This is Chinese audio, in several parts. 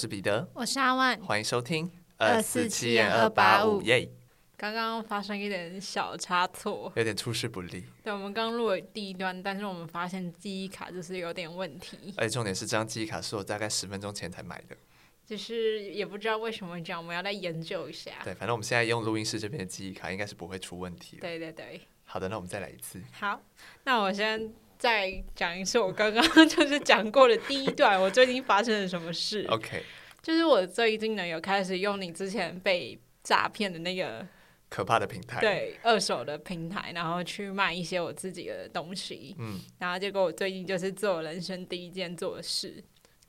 是彼得，我是阿万，欢迎收听二四七二八五耶。刚刚发生一点小差错，有点出师不利。对，我们刚录了第一段，但是我们发现记忆卡就是有点问题。而且重点是，这张记忆卡是我大概十分钟前才买的，就是也不知道为什么这样，我们要来研究一下。对，反正我们现在用录音室这边的记忆卡，应该是不会出问题。对对对。好的，那我们再来一次。好，那我先再讲一次我刚刚就是讲过的第一段，我最近发生了什么事？OK，就是我最近呢有开始用你之前被诈骗的那个。可怕的平台，对，二手的平台，然后去卖一些我自己的东西，嗯，然后结果我最近就是做人生第一件做的事，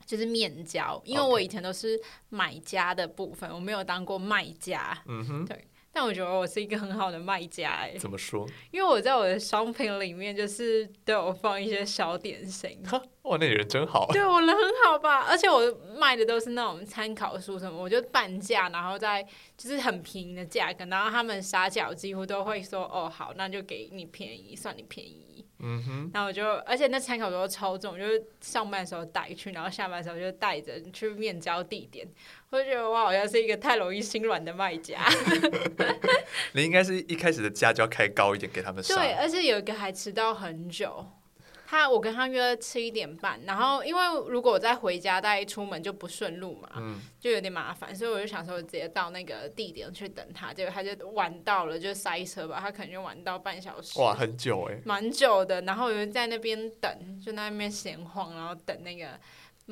就是面交，因为我以前都是买家的部分，我没有当过卖家，嗯哼，对。但我觉得我是一个很好的卖家哎，怎么说？因为我在我的商品里面就是都有放一些小点心。哇，那人真好。对，我人很好吧？而且我卖的都是那种参考书什么，我就半价，然后再就是很便宜的价格，然后他们杀价几乎都会说哦好，那就给你便宜，算你便宜。嗯哼，然后我就，而且那参考书都超重，就是上班的时候带去，然后下班的时候就带着去面交地点。我就觉得我好像是一个太容易心软的卖家。你应该是一开始的价就要开高一点给他们。对，而且有一个还迟到很久。他我跟他约七点半，然后因为如果我再回家再出门就不顺路嘛，嗯、就有点麻烦，所以我就想说直接到那个地点去等他，结果他就晚到了，就塞车吧，他可能就晚到半小时。哇，很久哎，蛮久的。然后我就在那边等，就在那边闲晃，然后等那个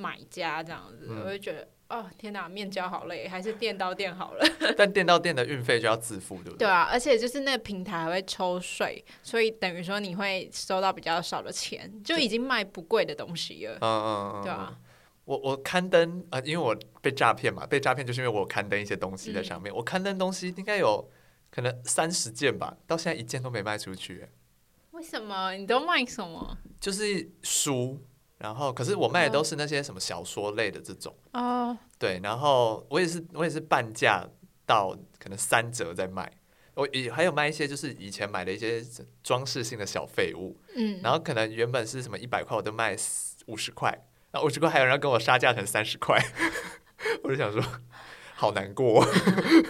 买家这样子，嗯、我就觉得。哦天哪，面交好累，还是电到店好了。但电到店的运费就要自付，对不对？对啊，而且就是那个平台还会抽税，所以等于说你会收到比较少的钱，就已经卖不贵的东西了。嗯嗯嗯，对啊。我我刊登啊、呃，因为我被诈骗嘛，被诈骗就是因为我刊登一些东西在上面。嗯、我刊登东西应该有可能三十件吧，到现在一件都没卖出去。为什么？你都卖什么？就是书。然后，可是我卖的都是那些什么小说类的这种，oh. 对。然后我也是，我也是半价到可能三折在卖。我也还有卖一些，就是以前买的一些装饰性的小废物，嗯。然后可能原本是什么一百块，我都卖五十块。那五十块还有人要跟我杀价成三十块，我就想说，好难过，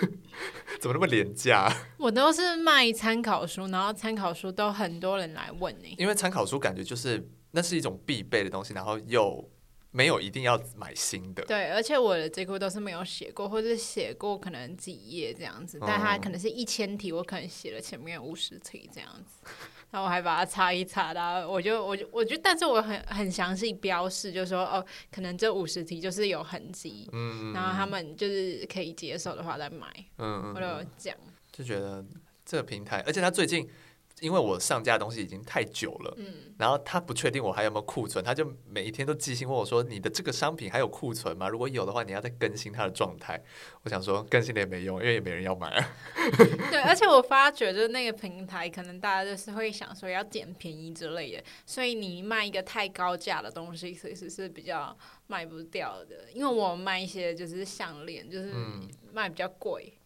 怎么那么廉价？我都是卖参考书，然后参考书都很多人来问你，因为参考书感觉就是。那是一种必备的东西，然后又没有一定要买新的。对，而且我的这个都是没有写过，或者写过可能几页这样子，嗯、但它可能是一千题，我可能写了前面五十题这样子，然后我还把它擦一擦，然后我就我就我就，但是我很很详细标示，就是说哦，可能这五十题就是有痕迹，嗯，然后他们就是可以接受的话再买，嗯，我就讲，就觉得这个平台，而且他最近。因为我上架的东西已经太久了，嗯，然后他不确定我还有没有库存，他就每一天都寄信问我说：“你的这个商品还有库存吗？如果有的话，你要再更新它的状态。”我想说更新了也没用，因为也没人要买啊。对，而且我发觉就是那个平台，可能大家就是会想说要捡便宜之类的，所以你卖一个太高价的东西，其实是比较卖不掉的。因为我卖一些就是项链，就是卖比较贵。嗯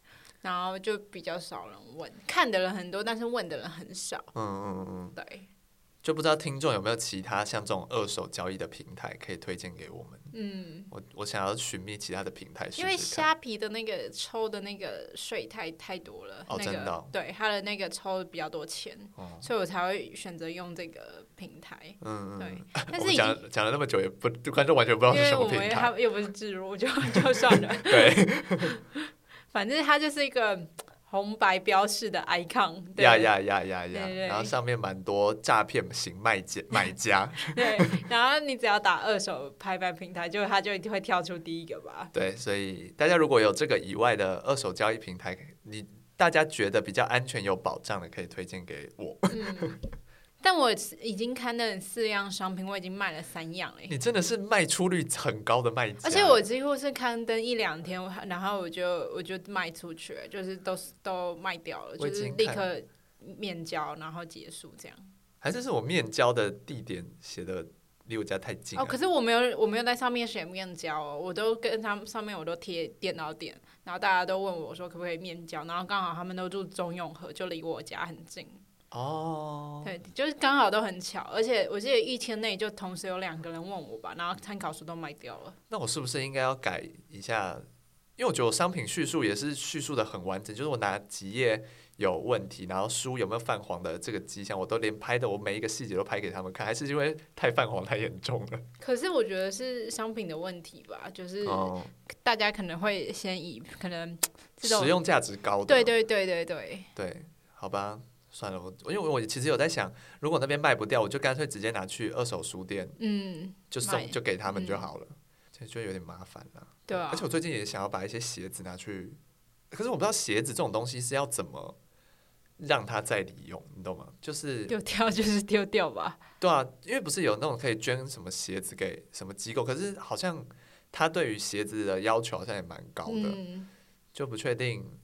然后就比较少人问，看的人很多，但是问的人很少。嗯嗯嗯，对。就不知道听众有没有其他像这种二手交易的平台可以推荐给我们？嗯，我我想要寻觅其他的平台试试，因为虾皮的那个抽的那个税太太多了。哦，那个、真的、哦。对，他的那个抽比较多钱，哦、所以我才会选择用这个平台。嗯对。但是讲讲了那么久，也不观众完全不知道是什么平台，因为我们又不是自入，就就算了。对。反正它就是一个红白标示的 icon，呀呀呀呀呀，然后上面蛮多诈骗型卖家买家，对，然后你只要打二手拍卖平台，就它就一定会跳出第一个吧。对，所以大家如果有这个以外的二手交易平台，你大家觉得比较安全有保障的，可以推荐给我。嗯但我已经刊登四样商品，我已经卖了三样哎。你真的是卖出率很高的卖家。而且我几乎是刊登一两天，然后我就我就卖出去了，就是都都卖掉了，就是立刻面交，然后结束这样。还是是我面交的地点写的离我家太近哦。可是我没有我没有在上面写面交哦，我都跟他们上面我都贴电脑点，然后大家都问我说可不可以面交，然后刚好他们都住中永和，就离我家很近。哦，对，就是刚好都很巧，而且我记得一天内就同时有两个人问我吧，然后参考书都卖掉了。那我是不是应该要改一下？因为我觉得我商品叙述也是叙述的很完整，就是我哪几页有问题，然后书有没有泛黄的这个迹象，我都连拍的我每一个细节都拍给他们看，还是因为太泛黄太严重了？可是我觉得是商品的问题吧，就是大家可能会先以可能这种使用价值高的，对对对对对对，好吧，算了，我因为我其实有在想，如果那边卖不掉，我就干脆直接拿去二手书店，嗯，就送就给他们就好了，这、嗯、就有点麻烦了。对啊，而且我最近也想要把一些鞋子拿去，可是我不知道鞋子这种东西是要怎么让它再利用，你懂吗？就是丢掉 就是丢掉吧。对啊，因为不是有那种可以捐什么鞋子给什么机构，可是好像他对于鞋子的要求好像也蛮高的，嗯、就不确定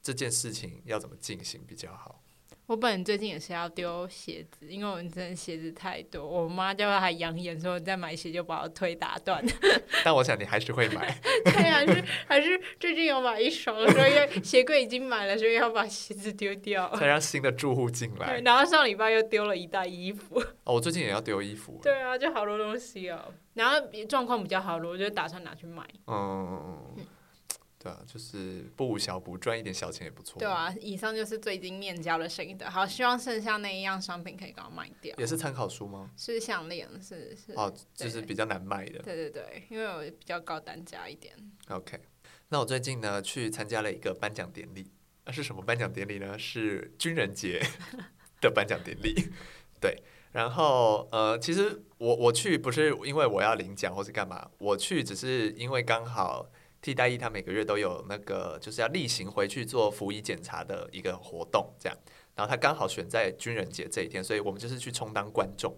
这件事情要怎么进行比较好。我本人最近也是要丢鞋子，因为我们真的鞋子太多。我妈叫她还扬言说，再买鞋就把我腿打断。但我想你还是会买。对，还是还是最近有买一双，所以鞋柜已经满了，所以要把鞋子丢掉。再让新的住户进来。然后上礼拜又丢了一袋衣服。哦，我最近也要丢衣服。对啊，就好多东西哦。然后状况比较好的，我就打算拿去卖。嗯。嗯对啊，就是不无小补，赚一点小钱也不错。对啊，以上就是最近面交的生意的。好，希望剩下那一样商品可以给我卖掉。也是参考书吗？是项链，是是。哦，就是比较难卖的。对对对，因为我比较高单价一点。OK，那我最近呢去参加了一个颁奖典礼，那是什么颁奖典礼呢？是军人节 的颁奖典礼。对，然后呃，其实我我去不是因为我要领奖或是干嘛，我去只是因为刚好。替代役他每个月都有那个，就是要例行回去做服役检查的一个活动，这样。然后他刚好选在军人节这一天，所以我们就是去充当观众。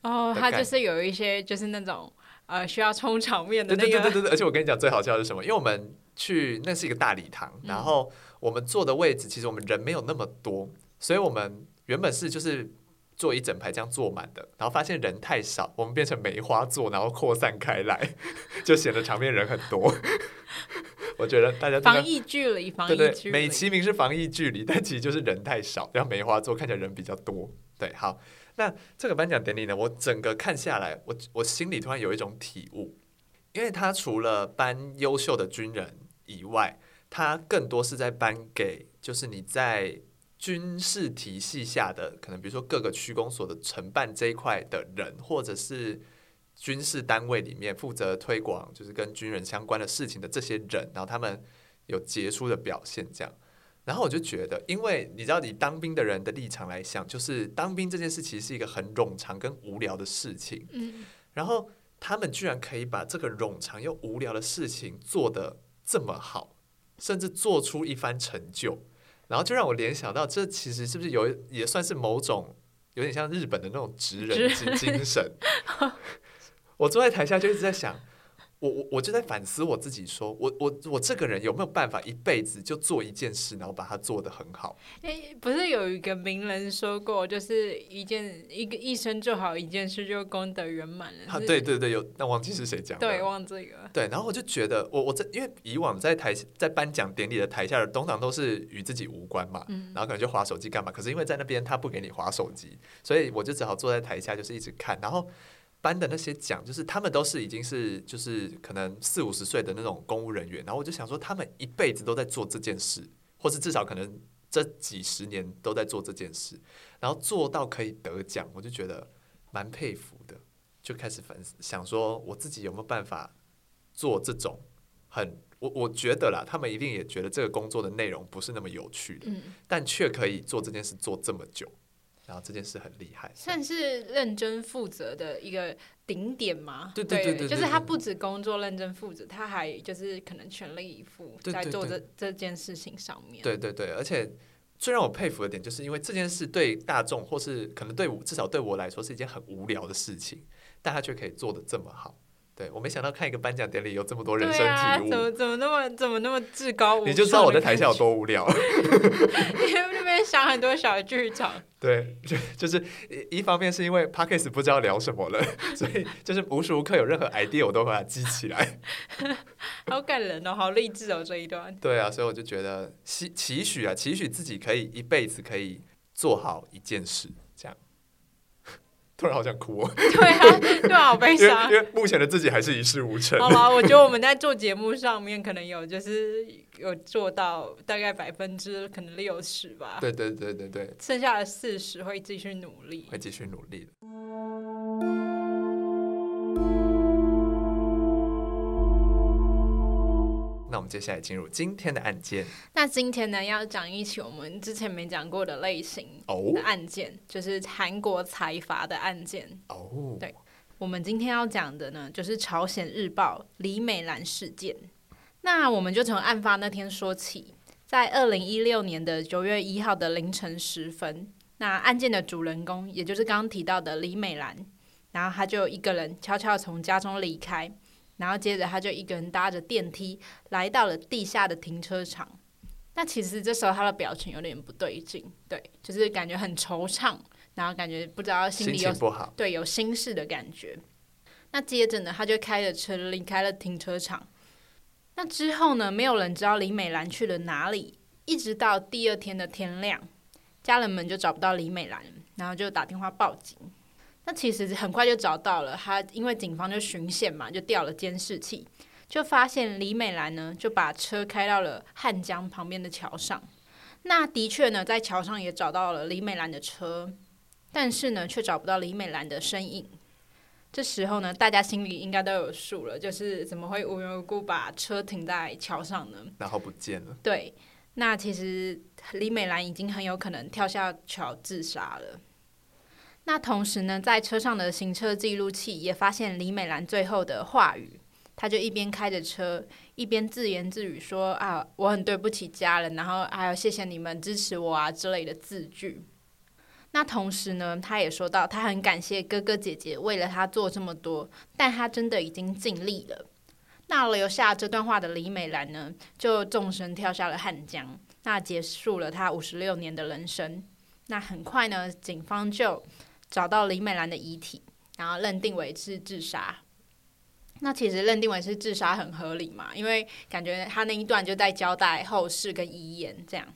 哦，他就是有一些就是那种呃需要充场面的那个。对对对对对，而且我跟你讲最好笑的是什么？因为我们去那是一个大礼堂，然后我们坐的位置其实我们人没有那么多，所以我们原本是就是。坐一整排这样坐满的，然后发现人太少，我们变成梅花座，然后扩散开来，就显得场面人很多。我觉得大家防疫距离，防疫距离，美其名是防疫距离，但其实就是人太少，然后梅花座看起来人比较多。对，好，那这个颁奖典礼呢，我整个看下来，我我心里突然有一种体悟，因为他除了颁优秀的军人以外，他更多是在颁给就是你在。军事体系下的可能，比如说各个区公所的承办这一块的人，或者是军事单位里面负责推广，就是跟军人相关的事情的这些人，然后他们有杰出的表现，这样。然后我就觉得，因为你知道，以当兵的人的立场来想，就是当兵这件事其实是一个很冗长跟无聊的事情。嗯。然后他们居然可以把这个冗长又无聊的事情做得这么好，甚至做出一番成就。然后就让我联想到，这其实是不是有也算是某种有点像日本的那种职人精精神？我坐在台下就一直在想。我我我就在反思我自己说，说我我我这个人有没有办法一辈子就做一件事，然后把它做得很好？诶，不是有一个名人说过，就是一件一个一生做好一件事，就功德圆满了。啊，对对对，有，但忘记是谁讲的。对，忘这个。对，然后我就觉得，我我在因为以往在台在颁奖典礼的台下的通常都是与自己无关嘛，嗯，然后可能就划手机干嘛。可是因为在那边他不给你划手机，所以我就只好坐在台下，就是一直看，然后。颁的那些奖，就是他们都是已经是就是可能四五十岁的那种公务人员，然后我就想说，他们一辈子都在做这件事，或是至少可能这几十年都在做这件事，然后做到可以得奖，我就觉得蛮佩服的，就开始反思，想说我自己有没有办法做这种很我我觉得啦，他们一定也觉得这个工作的内容不是那么有趣的，但却可以做这件事做这么久。然后这件事很厉害，算是认真负责的一个顶点吗？对对对对，就是他不止工作认真负责，他还就是可能全力以赴在做这这件事情上面。对对对，而且最让我佩服的点，就是因为这件事对大众或是可能对我至少对我来说是一件很无聊的事情，但他却可以做的这么好。对，我没想到看一个颁奖典礼有这么多人生体悟，啊、怎么怎么那么怎么那么至高无上？你就知道我在台下有多无聊。因为那边想很多小剧场。对，就就是一方面是因为 Podcast 不知道聊什么了，所以就是无时无刻有任何 idea 我都把它记起来。好感人哦，好励志哦这一段。对啊，所以我就觉得期期许啊，期许自己可以一辈子可以做好一件事。突然好想哭哦！对啊，对啊，好悲伤。因为目前的自己还是一事无成。好吧，我觉得我们在做节目上面可能有，就是有做到大概百分之可能六十吧。对对对对对。剩下的四十会继续努力。会继续努力的。们接下来进入今天的案件。那今天呢，要讲一起我们之前没讲过的类型的案件，oh? 就是韩国财阀的案件。哦，oh. 对，我们今天要讲的呢，就是朝鲜日报李美兰事件。那我们就从案发那天说起，在二零一六年的九月一号的凌晨时分，那案件的主人公，也就是刚刚提到的李美兰，然后他就一个人悄悄从家中离开。然后接着他就一个人搭着电梯来到了地下的停车场。那其实这时候他的表情有点不对劲，对，就是感觉很惆怅，然后感觉不知道心里有心不好，对，有心事的感觉。那接着呢，他就开着车离开了停车场。那之后呢，没有人知道李美兰去了哪里，一直到第二天的天亮，家人们就找不到李美兰，然后就打电话报警。那其实很快就找到了他，因为警方就巡线嘛，就调了监视器，就发现李美兰呢就把车开到了汉江旁边的桥上。那的确呢，在桥上也找到了李美兰的车，但是呢，却找不到李美兰的身影。这时候呢，大家心里应该都有数了，就是怎么会无缘无故把车停在桥上呢？然后不见了。对，那其实李美兰已经很有可能跳下桥自杀了。那同时呢，在车上的行车记录器也发现李美兰最后的话语，她就一边开着车，一边自言自语说：“啊，我很对不起家人，然后还有谢谢你们支持我啊之类的字句。”那同时呢，她也说到，她很感谢哥哥姐姐为了她做这么多，但她真的已经尽力了。那留下这段话的李美兰呢，就纵身跳下了汉江，那结束了她五十六年的人生。那很快呢，警方就找到李美兰的遗体，然后认定为是自杀。那其实认定为是自杀很合理嘛，因为感觉他那一段就在交代后事跟遗言这样。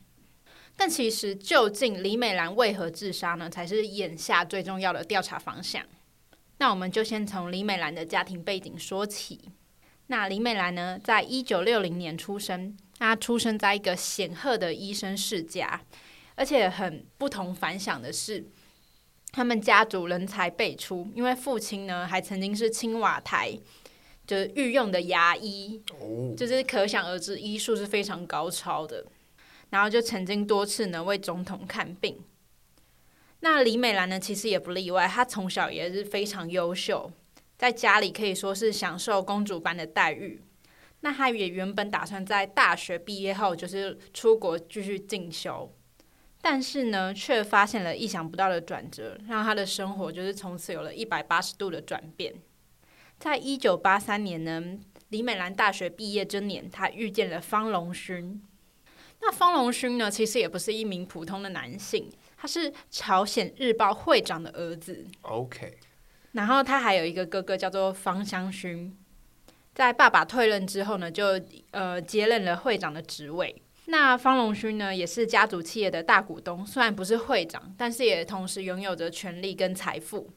但其实究竟李美兰为何自杀呢？才是眼下最重要的调查方向。那我们就先从李美兰的家庭背景说起。那李美兰呢，在一九六零年出生，她出生在一个显赫的医生世家，而且很不同凡响的是。他们家族人才辈出，因为父亲呢还曾经是青瓦台就是御用的牙医，就是可想而知医术是非常高超的。然后就曾经多次呢为总统看病。那李美兰呢其实也不例外，她从小也是非常优秀，在家里可以说是享受公主般的待遇。那她也原本打算在大学毕业后就是出国继续进修。但是呢，却发现了意想不到的转折，让他的生活就是从此有了一百八十度的转变。在一九八三年呢，李美兰大学毕业之年，她遇见了方龙勋。那方龙勋呢，其实也不是一名普通的男性，他是朝鲜日报会长的儿子。OK。然后他还有一个哥哥叫做方香勋，在爸爸退任之后呢，就呃接任了会长的职位。那方龙勋呢，也是家族企业的大股东，虽然不是会长，但是也同时拥有着权力跟财富。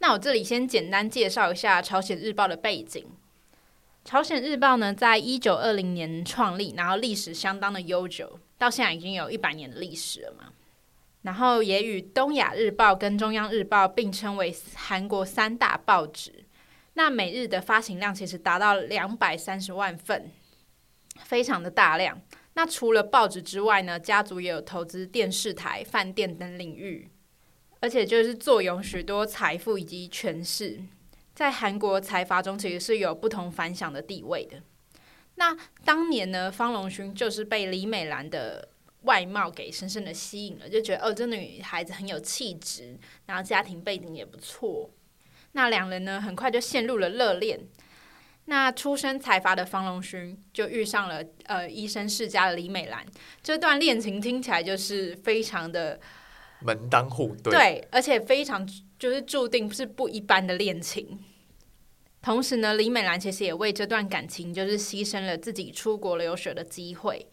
那我这里先简单介绍一下朝鲜日报的背景。朝鲜日报呢，在一九二零年创立，然后历史相当的悠久，到现在已经有一百年的历史了嘛。然后也与东亚日报跟中央日报并称为韩国三大报纸。那每日的发行量其实达到两百三十万份，非常的大量。那除了报纸之外呢，家族也有投资电视台、饭店等领域，而且就是坐拥许多财富以及权势，在韩国财阀中其实是有不同凡响的地位的。那当年呢，方龙勋就是被李美兰的外貌给深深的吸引了，就觉得哦，这女孩子很有气质，然后家庭背景也不错。那两人呢，很快就陷入了热恋。那出身财阀的方龙勋就遇上了呃医生世家的李美兰，这段恋情听起来就是非常的门当户对，对，而且非常就是注定是不一般的恋情。同时呢，李美兰其实也为这段感情就是牺牲了自己出国留学的机会，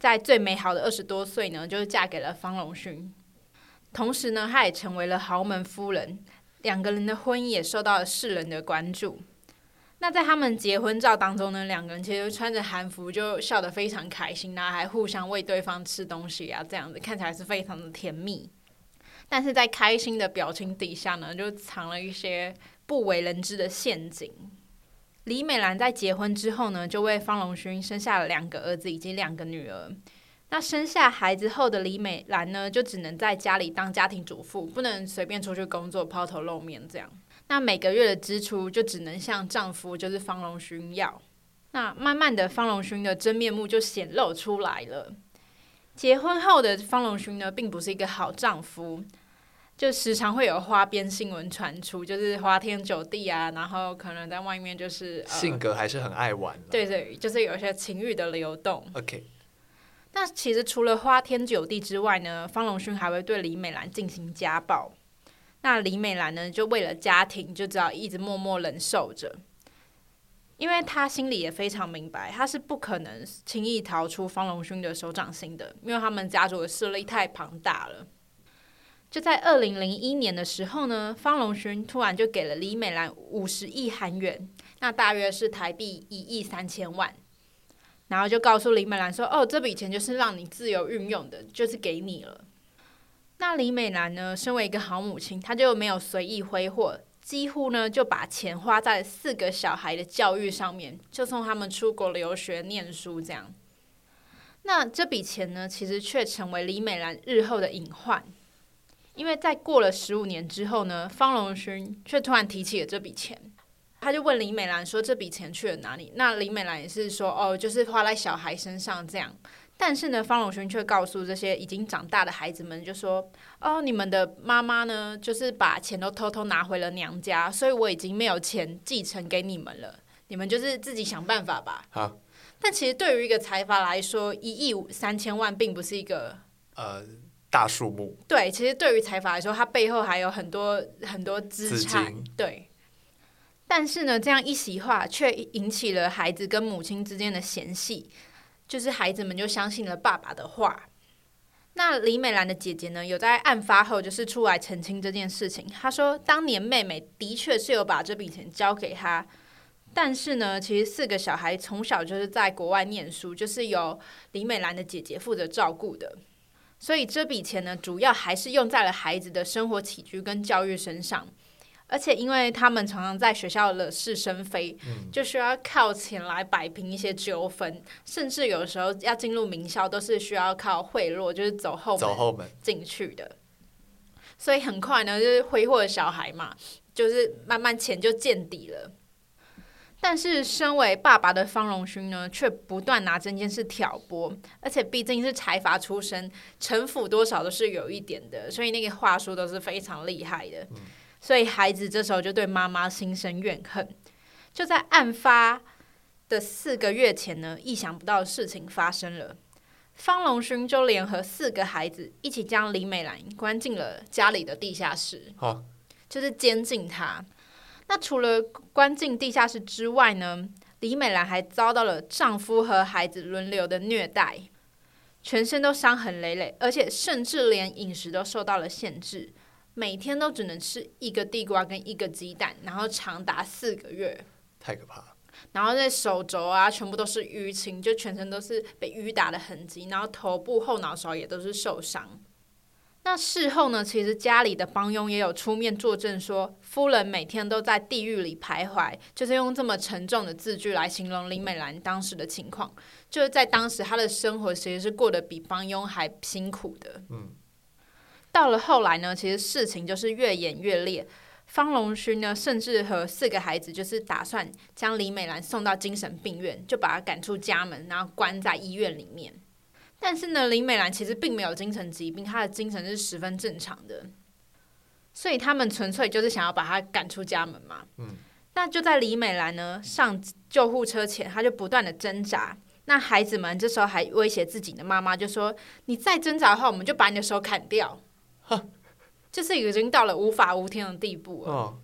在最美好的二十多岁呢，就是嫁给了方龙勋。同时呢，她也成为了豪门夫人，两个人的婚姻也受到了世人的关注。那在他们结婚照当中呢，两个人其实穿着韩服就笑得非常开心，然后还互相喂对方吃东西啊，这样子看起来是非常的甜蜜。但是在开心的表情底下呢，就藏了一些不为人知的陷阱。李美兰在结婚之后呢，就为方龙勋生下了两个儿子以及两个女儿。那生下孩子后的李美兰呢，就只能在家里当家庭主妇，不能随便出去工作，抛头露面这样。那每个月的支出就只能向丈夫，就是方龙勋要。那慢慢的，方龙勋的真面目就显露出来了。结婚后的方龙勋呢，并不是一个好丈夫。就时常会有花边新闻传出，就是花天酒地啊，然后可能在外面就是、呃、性格还是很爱玩。对对，就是有一些情欲的流动。OK。那其实除了花天酒地之外呢，方龙勋还会对李美兰进行家暴。那李美兰呢，就为了家庭，就只好一直默默忍受着，因为她心里也非常明白，她是不可能轻易逃出方龙勋的手掌心的，因为他们家族的势力太庞大了。就在二零零一年的时候呢，方龙勋突然就给了李美兰五十亿韩元，那大约是台币一亿三千万，然后就告诉李美兰说：“哦，这笔钱就是让你自由运用的，就是给你了。”那李美兰呢，身为一个好母亲，她就没有随意挥霍，几乎呢就把钱花在四个小孩的教育上面，就送他们出国留学念书这样。那这笔钱呢，其实却成为李美兰日后的隐患。因为在过了十五年之后呢，方龙勋却突然提起了这笔钱，他就问李美兰说：“这笔钱去了哪里？”那李美兰也是说：“哦，就是花在小孩身上这样。”但是呢，方荣勋却告诉这些已经长大的孩子们，就说：“哦，你们的妈妈呢，就是把钱都偷偷拿回了娘家，所以我已经没有钱继承给你们了，你们就是自己想办法吧。”好，但其实对于一个财阀来说，一亿三千万并不是一个呃。大数目。对，其实对于财阀来说，它背后还有很多很多资产。对，但是呢，这样一席话却引起了孩子跟母亲之间的嫌隙，就是孩子们就相信了爸爸的话。那李美兰的姐姐呢，有在案发后就是出来澄清这件事情。她说，当年妹妹的确是有把这笔钱交给她，但是呢，其实四个小孩从小就是在国外念书，就是由李美兰的姐姐负责照顾的。所以这笔钱呢，主要还是用在了孩子的生活起居跟教育身上，而且因为他们常常在学校惹是生非，嗯，就需要靠钱来摆平一些纠纷，甚至有时候要进入名校都是需要靠贿赂，就是走后门，走后门进去的。所以很快呢，就是挥霍的小孩嘛，就是慢慢钱就见底了。但是，身为爸爸的方荣勋呢，却不断拿这件事挑拨，而且毕竟是财阀出身，城府多少都是有一点的，所以那个话术都是非常厉害的。所以孩子这时候就对妈妈心生怨恨。就在案发的四个月前呢，意想不到的事情发生了，方龙勋就联合四个孩子一起将李美兰关进了家里的地下室，好，就是监禁她。那除了关进地下室之外呢，李美兰还遭到了丈夫和孩子轮流的虐待，全身都伤痕累累，而且甚至连饮食都受到了限制，每天都只能吃一个地瓜跟一个鸡蛋，然后长达四个月，太可怕了。然后那手肘啊，全部都是淤青，就全身都是被淤打的痕迹，然后头部后脑勺也都是受伤。那事后呢，其实家里的帮佣也有出面作证说，夫人每天都在地狱里徘徊，就是用这么沉重的字句来形容林美兰当时的情况，就是在当时她的生活其实是过得比帮佣还辛苦的。嗯，到了后来呢，其实事情就是越演越烈，方龙勋呢，甚至和四个孩子就是打算将李美兰送到精神病院，就把她赶出家门，然后关在医院里面。但是呢，李美兰其实并没有精神疾病，她的精神是十分正常的，所以他们纯粹就是想要把她赶出家门嘛。嗯。那就在李美兰呢上救护车前，她就不断的挣扎。那孩子们这时候还威胁自己的妈妈，就说：“你再挣扎的话，我们就把你的手砍掉。” 就是已经到了无法无天的地步了。哦。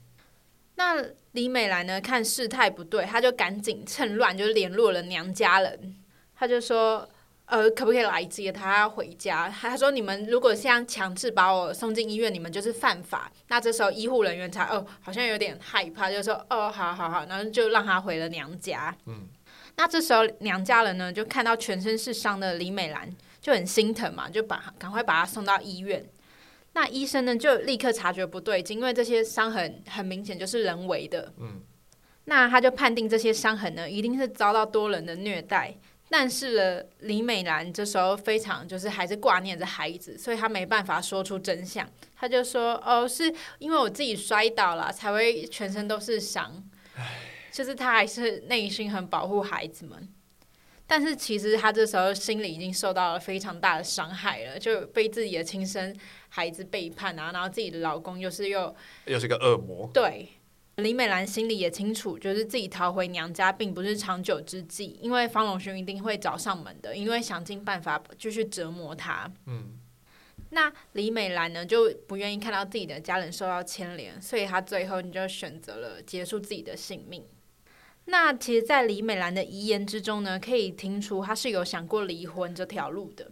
那李美兰呢，看事态不对，她就赶紧趁乱就联络了娘家人，她就说。呃，可不可以来接他要回家？他说：“你们如果现在强制把我送进医院，你们就是犯法。”那这时候医护人员才哦，好像有点害怕，就说：“哦，好好好。”然后就让他回了娘家。嗯，那这时候娘家人呢，就看到全身是伤的李美兰，就很心疼嘛，就把赶快把她送到医院。那医生呢，就立刻察觉不对劲，因为这些伤痕很明显就是人为的。嗯，那他就判定这些伤痕呢，一定是遭到多人的虐待。但是呢，李美兰这时候非常就是还是挂念着孩子，所以她没办法说出真相。她就说：“哦，是因为我自己摔倒了，才会全身都是伤。唉”就是她还是内心很保护孩子们，但是其实她这时候心里已经受到了非常大的伤害了，就被自己的亲生孩子背叛啊，然后自己的老公又是又又是个恶魔，对。李美兰心里也清楚，就是自己逃回娘家并不是长久之计，因为方龙勋一定会找上门的，因为想尽办法继续折磨她。嗯，那李美兰呢就不愿意看到自己的家人受到牵连，所以她最后你就选择了结束自己的性命。那其实，在李美兰的遗言之中呢，可以听出她是有想过离婚这条路的，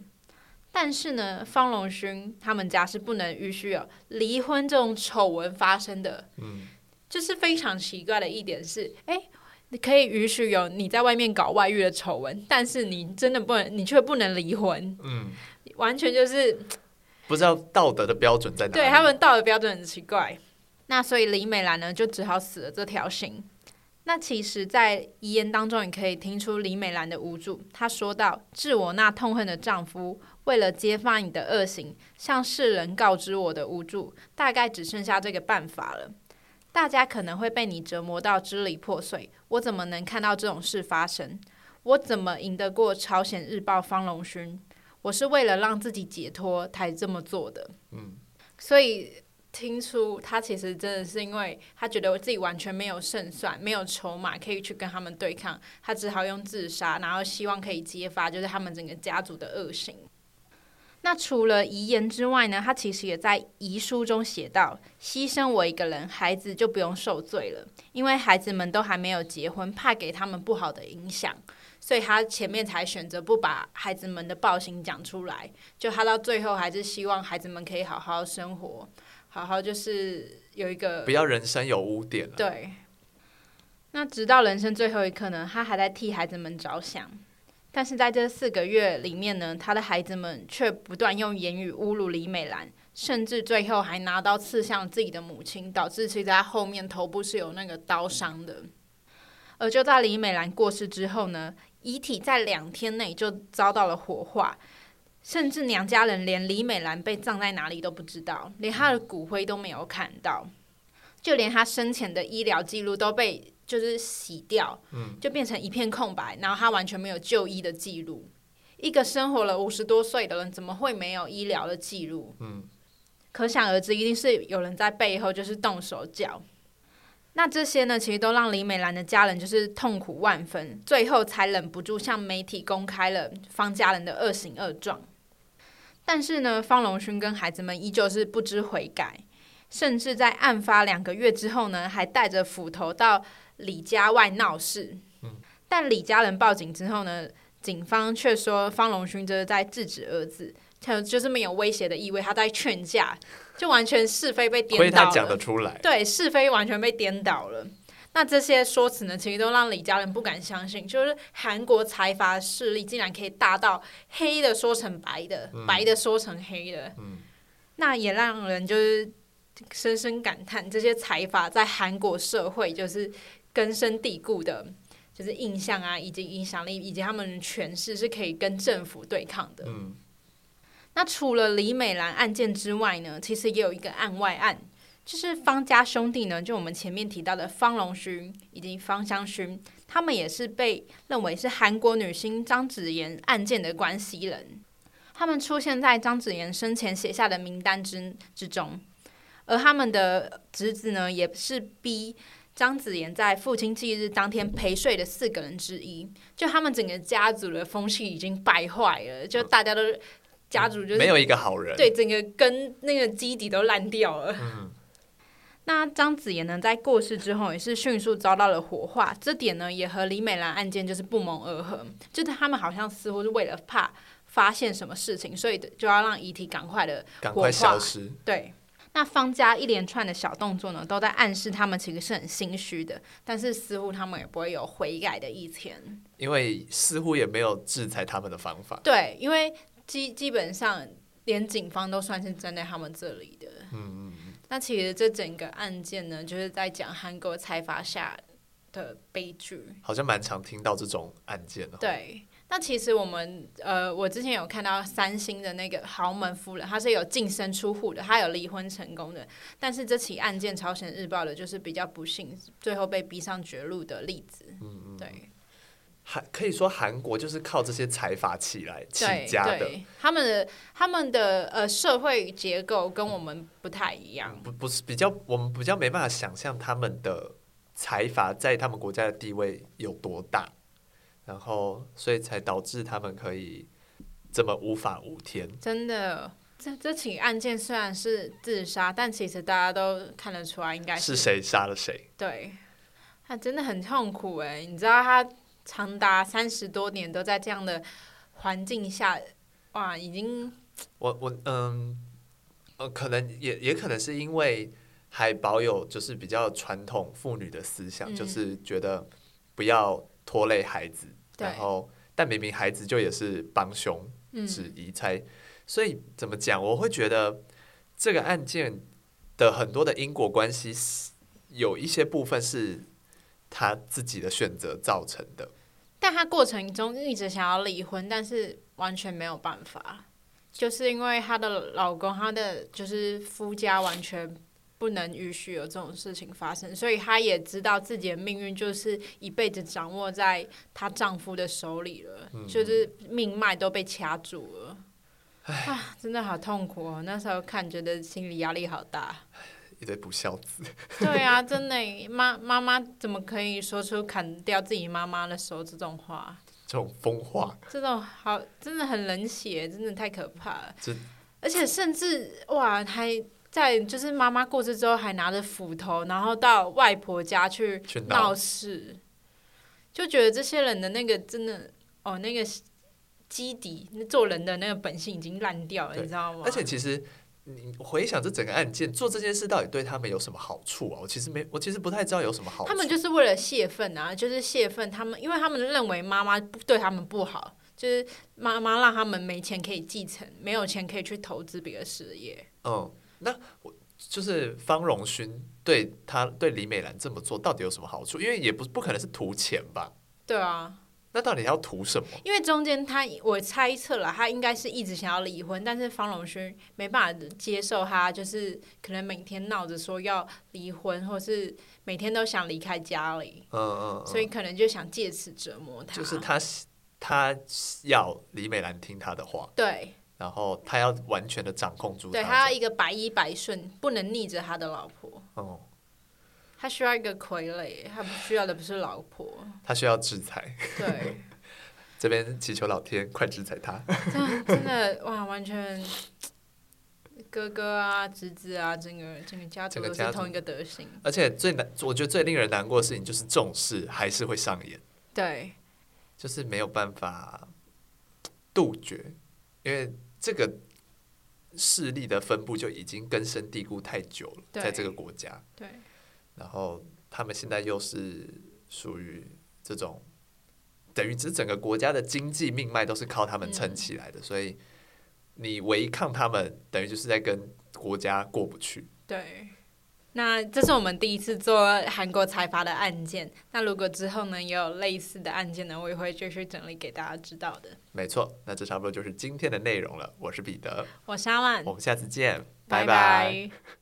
但是呢，方龙勋他们家是不能允许有离婚这种丑闻发生的。嗯。就是非常奇怪的一点是，哎、欸，你可以允许有你在外面搞外遇的丑闻，但是你真的不能，你却不能离婚。嗯，完全就是不知道道德的标准在哪里。对，他们道德标准很奇怪。那所以李美兰呢，就只好死了这条心。那其实，在遗言当中，你可以听出李美兰的无助。她说到：“致我那痛恨的丈夫，为了揭发你的恶行，向世人告知我的无助，大概只剩下这个办法了。”大家可能会被你折磨到支离破碎，我怎么能看到这种事发生？我怎么赢得过《朝鲜日报》方龙勋？我是为了让自己解脱才这么做的。嗯，所以听出他其实真的是因为他觉得我自己完全没有胜算，没有筹码可以去跟他们对抗，他只好用自杀，然后希望可以揭发就是他们整个家族的恶行。那除了遗言之外呢，他其实也在遗书中写到：“牺牲我一个人，孩子就不用受罪了，因为孩子们都还没有结婚，怕给他们不好的影响，所以他前面才选择不把孩子们的暴行讲出来。就他到最后还是希望孩子们可以好好生活，好好就是有一个不要人生有污点了。对。那直到人生最后一刻呢，他还在替孩子们着想。”但是在这四个月里面呢，他的孩子们却不断用言语侮辱李美兰，甚至最后还拿刀刺向自己的母亲，导致其实他后面头部是有那个刀伤的。而就在李美兰过世之后呢，遗体在两天内就遭到了火化，甚至娘家人连李美兰被葬在哪里都不知道，连她的骨灰都没有看到，就连她生前的医疗记录都被。就是洗掉，就变成一片空白，然后他完全没有就医的记录。一个生活了五十多岁的人，怎么会没有医疗的记录？嗯，可想而知，一定是有人在背后就是动手脚。那这些呢，其实都让李美兰的家人就是痛苦万分，最后才忍不住向媒体公开了方家人的恶行恶状。但是呢，方龙勋跟孩子们依旧是不知悔改，甚至在案发两个月之后呢，还带着斧头到。李家外闹事，但李家人报警之后呢，警方却说方龙勋就是在制止儿子，就就是没有威胁的意味，他在劝架，就完全是非被颠倒了。他讲得出来，对，是非完全被颠倒了。那这些说辞呢，其实都让李家人不敢相信，就是韩国财阀势力竟然可以大到黑的说成白的，嗯、白的说成黑的。嗯、那也让人就是深深感叹，这些财阀在韩国社会就是。根深蒂固的，就是印象啊，以及影响力，以及他们的权势是可以跟政府对抗的。嗯。那除了李美兰案件之外呢，其实也有一个案外案，就是方家兄弟呢，就我们前面提到的方龙勋以及方香勋，他们也是被认为是韩国女星张子妍案件的关系人，他们出现在张子妍生前写下的名单之之中，而他们的侄子呢，也是逼。张子妍在父亲忌日当天陪睡的四个人之一，就他们整个家族的风气已经败坏了，就大家都家族就是、没有一个好人，对，整个根那个基底都烂掉了。嗯、那张子妍呢，在过世之后也是迅速遭到了火化，这点呢也和李美兰案件就是不谋而合，就是他们好像似乎是为了怕发现什么事情，所以就要让遗体赶快的赶快消失。对，那方家一连串的小动作呢，都在暗示他们其实是很心虚的，但是似乎他们也不会有悔改的一天，因为似乎也没有制裁他们的方法。对，因为基基本上连警方都算是站在他们这里的。嗯嗯。那其实这整个案件呢，就是在讲韩国财阀下的悲剧。好像蛮常听到这种案件的。对，那其实我们呃，我之前有看到三星的那个豪门夫人，她是有净身出户的，她有离婚成功的。但是这起案件，朝鲜日报的就是比较不幸，最后被逼上绝路的例子。嗯嗯，对。韩可以说韩国就是靠这些财阀起来起家的，他们的他们的呃社会结构跟我们不太一样，不不是比较我们比较没办法想象他们的财阀在他们国家的地位有多大，然后所以才导致他们可以这么无法无天。真的，这这起案件虽然是自杀，但其实大家都看得出来应该是是谁杀了谁。对，他真的很痛苦哎，你知道他。长达三十多年都在这样的环境下，哇，已经我我嗯呃，可能也也可能是因为还保有就是比较传统妇女的思想，嗯、就是觉得不要拖累孩子，然后但明明孩子就也是帮凶之一，才、嗯、所以怎么讲？我会觉得这个案件的很多的因果关系有一些部分是。他自己的选择造成的，但他过程中一直想要离婚，但是完全没有办法，就是因为她的老公，她的就是夫家完全不能允许有这种事情发生，所以她也知道自己的命运就是一辈子掌握在她丈夫的手里了，嗯、就是命脉都被掐住了，唉啊，真的好痛苦哦！那时候看觉得心理压力好大。一堆不孝子。对啊，真的，妈妈妈怎么可以说出砍掉自己妈妈的手这种话？这种疯话，这种好，真的很冷血，真的太可怕了。而且甚至哇，还在就是妈妈过世之后，还拿着斧头，然后到外婆家去闹事，就觉得这些人的那个真的哦，那个基底，做人的那个本性已经烂掉了，你知道吗？而且其实。你回想这整个案件，做这件事到底对他们有什么好处啊？我其实没，我其实不太知道有什么好处。他们就是为了泄愤啊，就是泄愤他们，因为他们认为妈妈对他们不好，就是妈妈让他们没钱可以继承，没有钱可以去投资别的事业。嗯，那我就是方荣勋对他对李美兰这么做到底有什么好处？因为也不不可能是图钱吧？对啊。那到底要图什么？因为中间他，我猜测了，他应该是一直想要离婚，但是方荣勋没办法接受他，就是可能每天闹着说要离婚，或是每天都想离开家里。嗯嗯。所以可能就想借此折磨他。就是他，他要李美兰听他的话。对。然后他要完全的掌控住他。对，他要一个百依百顺，不能逆着他的老婆。哦。他需要一个傀儡，他不需要的不是老婆，他需要制裁。对，这边祈求老天快制裁他。真的哇，完全哥哥啊、侄子啊，整个整个家族都是同一个德行。而且最难，我觉得最令人难过的事情就是这种事还是会上演。对，就是没有办法杜绝，因为这个势力的分布就已经根深蒂固太久了，在这个国家。对。然后他们现在又是属于这种，等于这整个国家的经济命脉都是靠他们撑起来的，嗯、所以你违抗他们，等于就是在跟国家过不去。对，那这是我们第一次做韩国财阀的案件。那如果之后呢也有类似的案件呢，我也会继续整理给大家知道的。没错，那这差不多就是今天的内容了。我是彼得，我是阿万，我们下次见，拜拜。拜拜。